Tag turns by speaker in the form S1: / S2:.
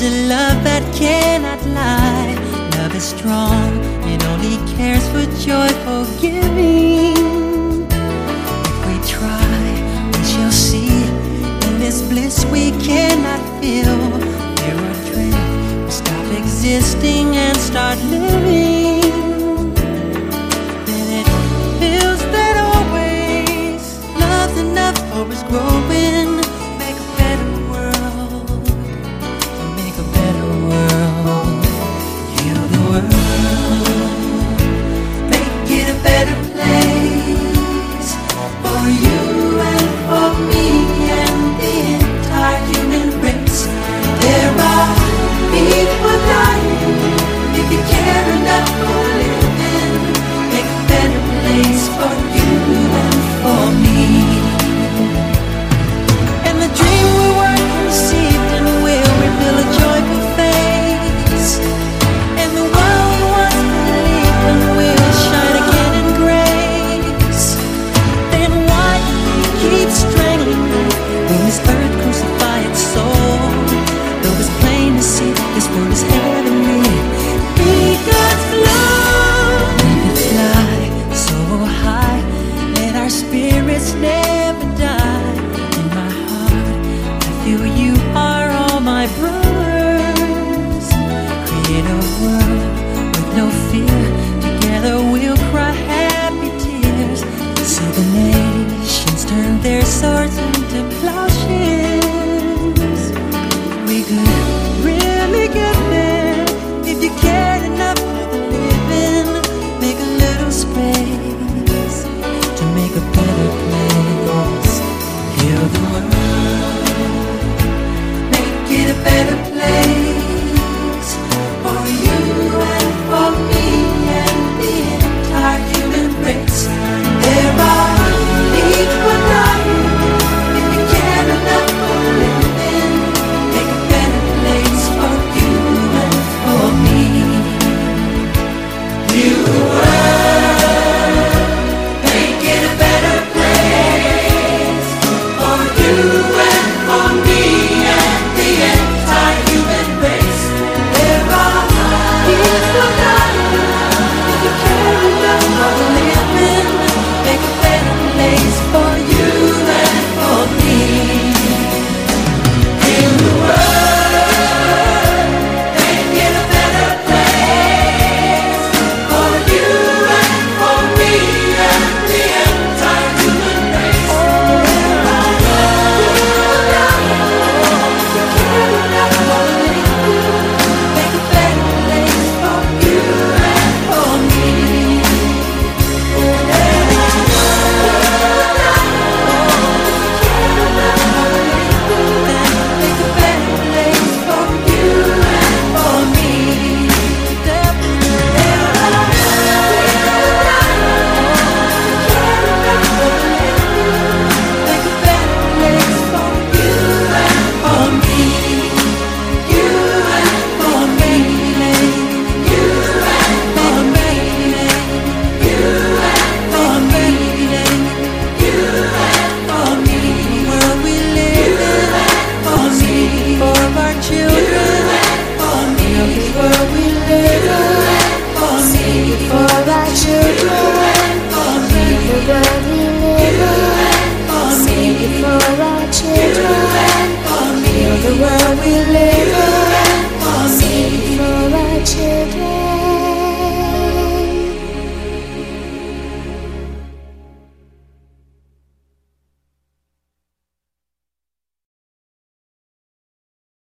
S1: there's a love that cannot lie. Love is strong, it only cares for joyful giving. If we try, we shall see. In this bliss we cannot feel. There are dreams, we stop existing and start living. Then it feels that always love's enough for us growing. When this